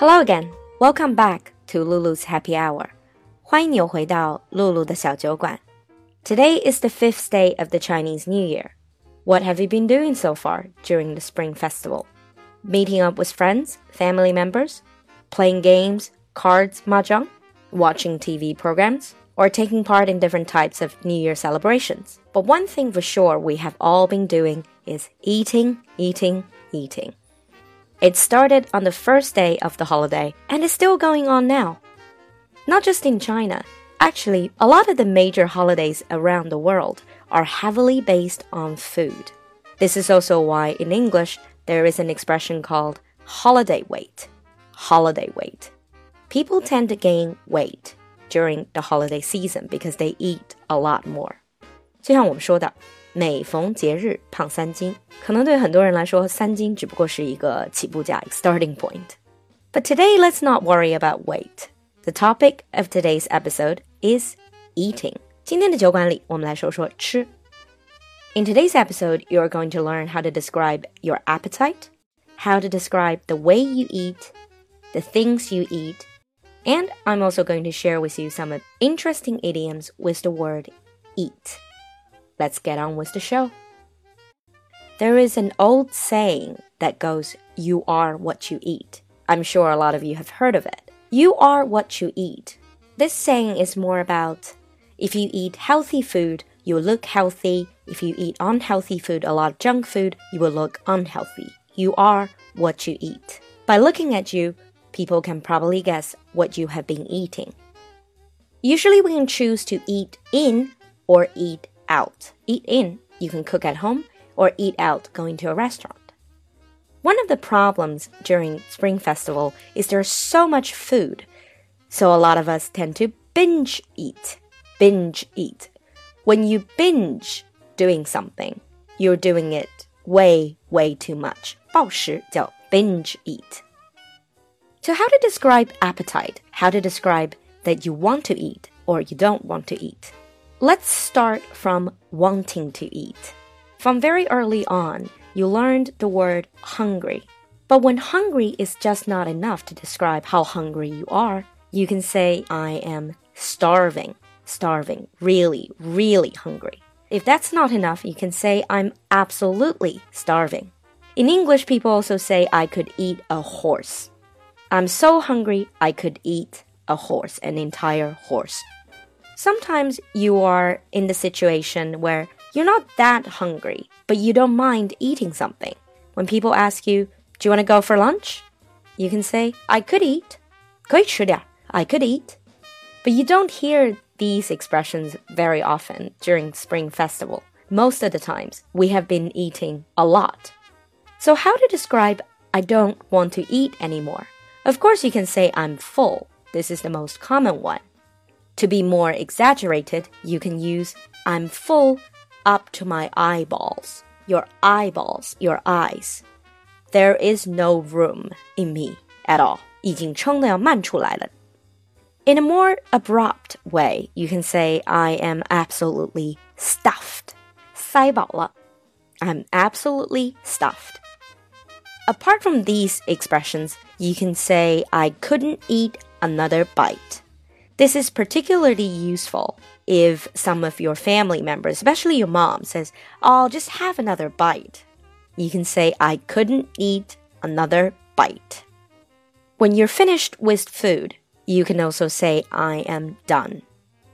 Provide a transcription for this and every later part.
Hello again. Welcome back to Lulu's Happy Hour. 欢迎你又回到露露的小酒馆。Today is the fifth day of the Chinese New Year. What have you been doing so far during the Spring Festival? Meeting up with friends, family members, playing games, cards, mahjong, watching TV programs, or taking part in different types of New Year celebrations. But one thing for sure we have all been doing is eating, eating, eating. It started on the first day of the holiday and is still going on now. Not just in China, actually, a lot of the major holidays around the world are heavily based on food. This is also why in English there is an expression called holiday weight. Holiday weight. People tend to gain weight during the holiday season because they eat a lot more. 就像我们说的， 每逢节日胖三斤，可能对很多人来说，三斤只不过是一个起步价 （starting point）。But today, let's not worry about weight. The topic of today's episode is eating. 今天的酒馆里，我们来说说吃。In today's episode, you are going to learn how to describe your appetite, how to describe the way you eat, the things you eat, and I'm also going to share with you some interesting idioms with the word eat. Let's get on with the show. There is an old saying that goes, You are what you eat. I'm sure a lot of you have heard of it. You are what you eat. This saying is more about if you eat healthy food, you will look healthy. If you eat unhealthy food, a lot of junk food, you will look unhealthy. You are what you eat. By looking at you, people can probably guess what you have been eating. Usually, we can choose to eat in or eat out. Eat in, you can cook at home, or eat out, going to a restaurant. One of the problems during Spring Festival is there's so much food, so a lot of us tend to binge eat. Binge eat. When you binge doing something, you're doing it way, way too much. 暴食叫 binge eat. So, how to describe appetite? How to describe that you want to eat or you don't want to eat? Let's start from wanting to eat. From very early on, you learned the word hungry. But when hungry is just not enough to describe how hungry you are, you can say, I am starving. Starving. Really, really hungry. If that's not enough, you can say, I'm absolutely starving. In English, people also say, I could eat a horse. I'm so hungry, I could eat a horse, an entire horse. Sometimes you are in the situation where you're not that hungry, but you don't mind eating something. When people ask you, Do you want to go for lunch? You can say, I could eat. 可以吃点, I could eat. But you don't hear these expressions very often during Spring Festival. Most of the times, we have been eating a lot. So, how to describe I don't want to eat anymore? Of course, you can say I'm full. This is the most common one. To be more exaggerated, you can use I'm full up to my eyeballs. Your eyeballs, your eyes. There is no room in me at all. 已经撑得要漫出来了. In a more abrupt way, you can say I am absolutely stuffed. 塞饱了. I'm absolutely stuffed. Apart from these expressions, you can say I couldn't eat another bite. This is particularly useful if some of your family members, especially your mom, says, Oh, just have another bite. You can say, I couldn't eat another bite. When you're finished with food, you can also say, I am done,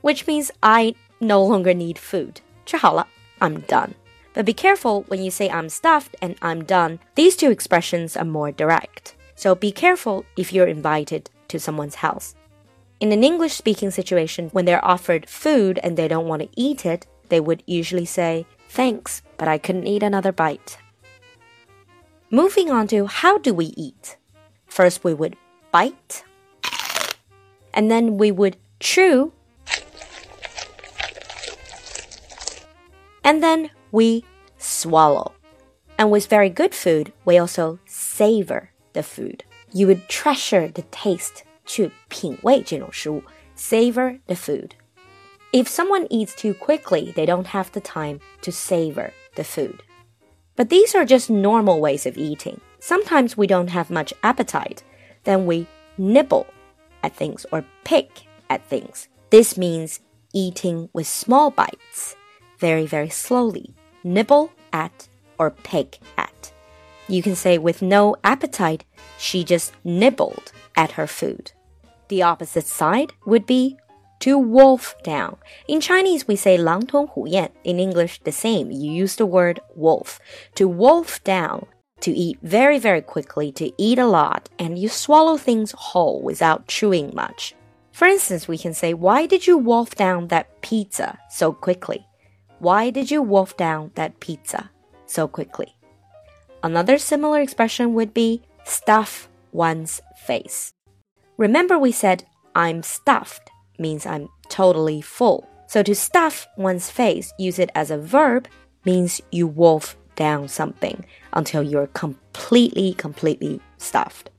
which means I no longer need food. 吃好了, I'm done. But be careful when you say I'm stuffed and I'm done. These two expressions are more direct. So be careful if you're invited to someone's house. In an English speaking situation, when they're offered food and they don't want to eat it, they would usually say, Thanks, but I couldn't eat another bite. Moving on to how do we eat? First, we would bite, and then we would chew, and then we swallow. And with very good food, we also savor the food. You would treasure the taste 去品味这种食物，savor the food. If someone eats too quickly, they don't have the time to savor the food. But these are just normal ways of eating. Sometimes we don't have much appetite. Then we nibble at things or pick at things. This means eating with small bites, very, very slowly. Nibble at or pick at. You can say with no appetite, she just nibbled at her food. The opposite side would be to wolf down. In Chinese, we say 狼吞虎咽. In English, the same. You use the word wolf. To wolf down, to eat very, very quickly, to eat a lot, and you swallow things whole without chewing much. For instance, we can say, Why did you wolf down that pizza so quickly? Why did you wolf down that pizza so quickly? Another similar expression would be stuff one's face. Remember, we said, I'm stuffed means I'm totally full. So to stuff one's face, use it as a verb, means you wolf down something until you're completely, completely stuffed.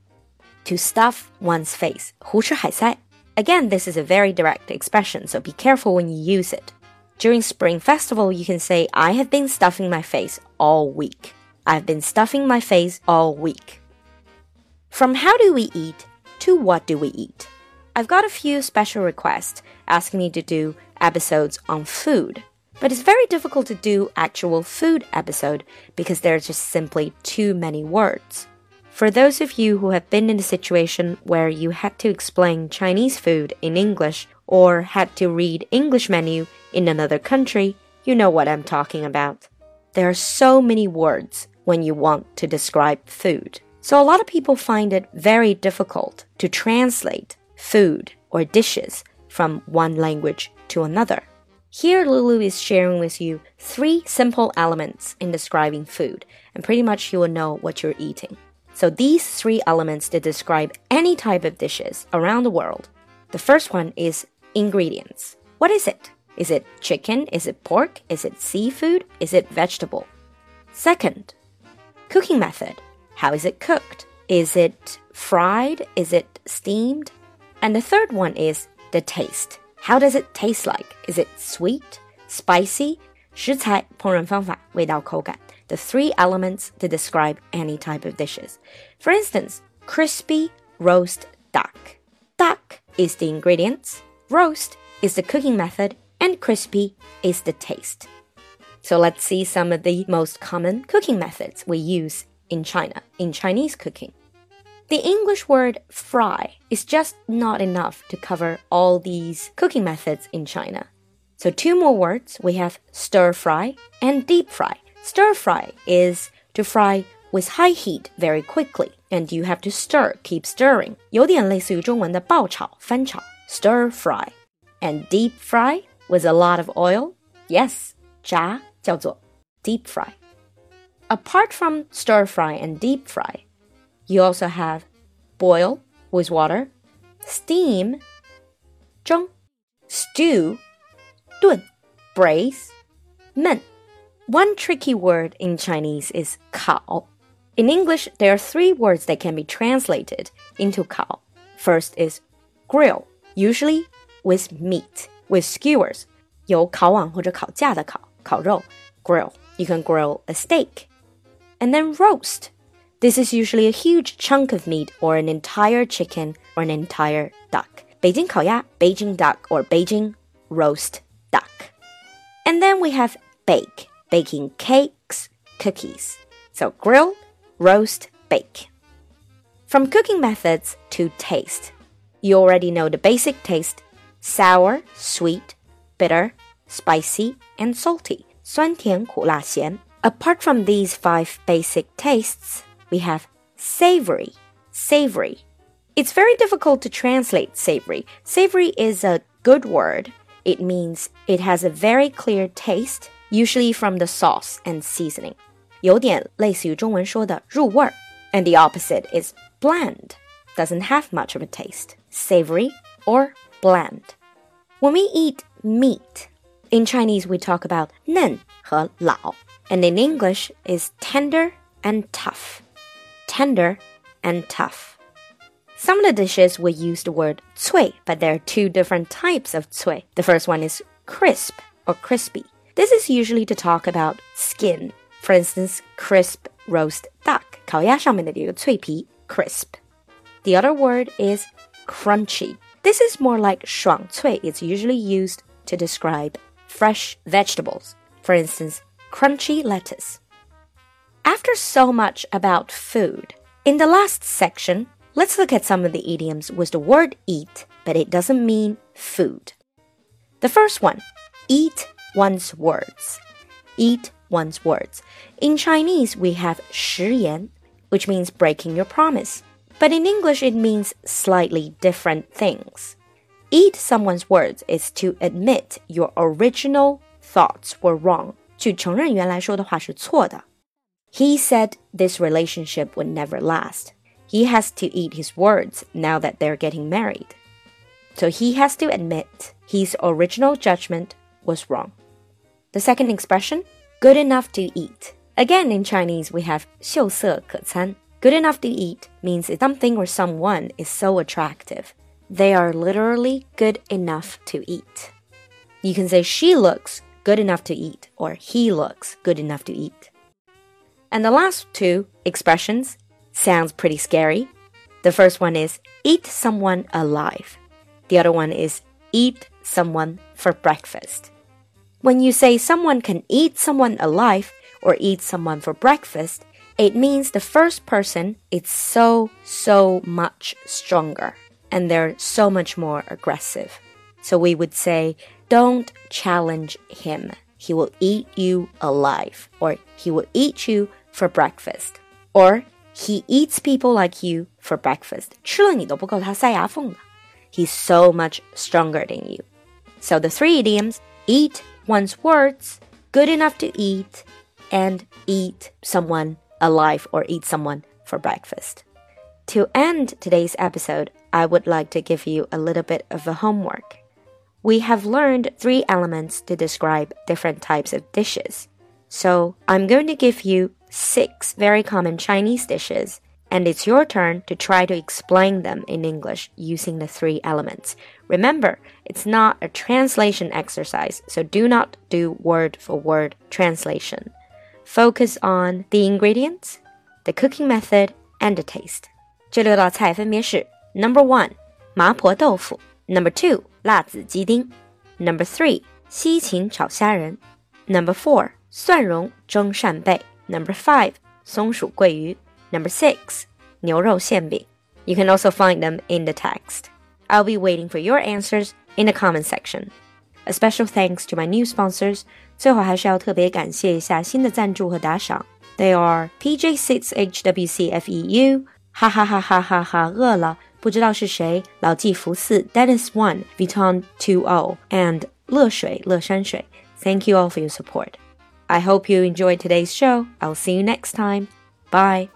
To stuff one's face, 胡吃海塞. Again, this is a very direct expression, so be careful when you use it. During Spring Festival, you can say, I have been stuffing my face all week. I've been stuffing my face all week. From how do we eat to what do we eat? I've got a few special requests asking me to do episodes on food. But it's very difficult to do actual food episode because there are just simply too many words. For those of you who have been in a situation where you had to explain Chinese food in English or had to read English menu in another country, you know what I'm talking about. There are so many words when you want to describe food. So a lot of people find it very difficult to translate food, or dishes from one language to another. Here, Lulu is sharing with you three simple elements in describing food, and pretty much you will know what you're eating. So, these three elements to describe any type of dishes around the world. The first one is ingredients. What is it? Is it chicken? Is it pork? Is it seafood? Is it vegetable? Second, cooking method. How is it cooked? Is it fried? Is it steamed? And the third one is the taste. How does it taste like? Is it sweet, spicy? 食材、烹饪方法、味道、口感 the three elements to describe any type of dishes. For instance, crispy roast duck. Duck is the ingredients, roast is the cooking method, and crispy is the taste. So let's see some of the most common cooking methods we use in China, in Chinese cooking. The English word fry is just not enough to cover all these cooking methods in China. So, two more words we have stir fry and deep fry. Stir fry is to fry with high heat very quickly, and you have to stir, keep stirring. 有点类似于中文的爆炒、翻炒 stir fry. And deep fry with a lot of oil? Yes, 炸 叫做 deep fry. Apart from stir fry and deep fry, you also have boil with water, steam, 蒸, stew, 炖, braise, 焖. One tricky word in Chinese is 烤. In English, there are three words that can be translated into 烤. First is grill, usually with meat, with skewers. 有烤网或者烤架的烤， 烤肉 grill. You can grill a steak. And then roast this is usually a huge chunk of meat or an entire chicken or an entire duck. Beijing 烤鸭, Beijing duck or Beijing roast duck. And then we have bake, baking cakes, cookies. So grill, roast, bake. From cooking methods to taste. You already know the basic taste sour, sweet, bitter, spicy, and salty. 酸甜苦辣咸. Apart from these five basic tastes, we have savory. Savory. It's very difficult to translate savory. Savory is a good word. It means it has a very clear taste, usually from the sauce and seasoning. 有点类似于中文说的入味儿. And the opposite is bland. Doesn't have much of a taste. Savory or bland. When we eat meat, in Chinese we talk about 嫩和老, and in English is tender and tough tender and tough. Some of the dishes will use the word cui, but there are two different types of cui. The first one is crisp or crispy. This is usually to talk about skin. For instance, crisp roast duck. 烤鸭上面的这个脆皮 crisp. The other word is crunchy. This is more like 爽脆. It's usually used to describe fresh vegetables. For instance, crunchy lettuce. After so much about food, in the last section, let's look at some of the idioms with the word eat, but it doesn't mean food. The first one, eat one's words. Eat one's words. In Chinese, we have 食言, which means breaking your promise. But in English, it means slightly different things. Eat someone's words is to admit your original thoughts were wrong. 去承认原来说的话是错的。He said this relationship would never last. He has to eat his words now that they're getting married. So he has to admit his original judgment was wrong. The second expression, good enough to eat. Again, in Chinese, we have 秀色可餐. Good enough to eat means something or someone is so attractive. they are literally good enough to eat. You can say she looks good enough to eat or he looks good enough to eat. And the last two expressions sounds pretty scary. The first one is eat someone alive. The other one is eat someone for breakfast. When you say someone can eat someone alive or eat someone for breakfast, it means the first person is so, so much stronger and they're so much more aggressive. So we would say, don't challenge him. He will eat you alive, or he will eat you for breakfast, or he eats people like you for breakfast. 吃了你都不够他塞牙缝的. He's so much stronger than you. So the three idioms eat one's words, good enough to eat, and eat someone alive or eat someone for breakfast. To end today's episode, I would like to give you a little bit of a homework. We have learned three elements to describe different types of dishes. So I'm going to give you six very common Chinese dishes, and it's your turn to try to explain them in English using the three elements. Remember, it's not a translation exercise, so do not do word for word translation. Focus on the ingredients, the cooking method, and the taste. 这六道菜分别是 Number one 麻婆豆腐，Number two 辣子鸡丁，Number three 西芹炒虾仁，Number four 蒜蓉蒸扇贝，Number five 松鼠桂鱼，Number six 牛肉馅饼。You can also find them in the text. I'll be waiting for your answers in the comment section. A special thanks to my new sponsors. 最后还是要特别感谢一下新的赞助和打赏。They are PJ6HWCFEU，哈哈哈哈哈哈，饿了， 不知道是谁，老骥伏枥，Dennis One，Vuitton Two O，and 乐水乐山水。Thank you all for your support. I hope you enjoyed today's show. I'll see you next time. Bye.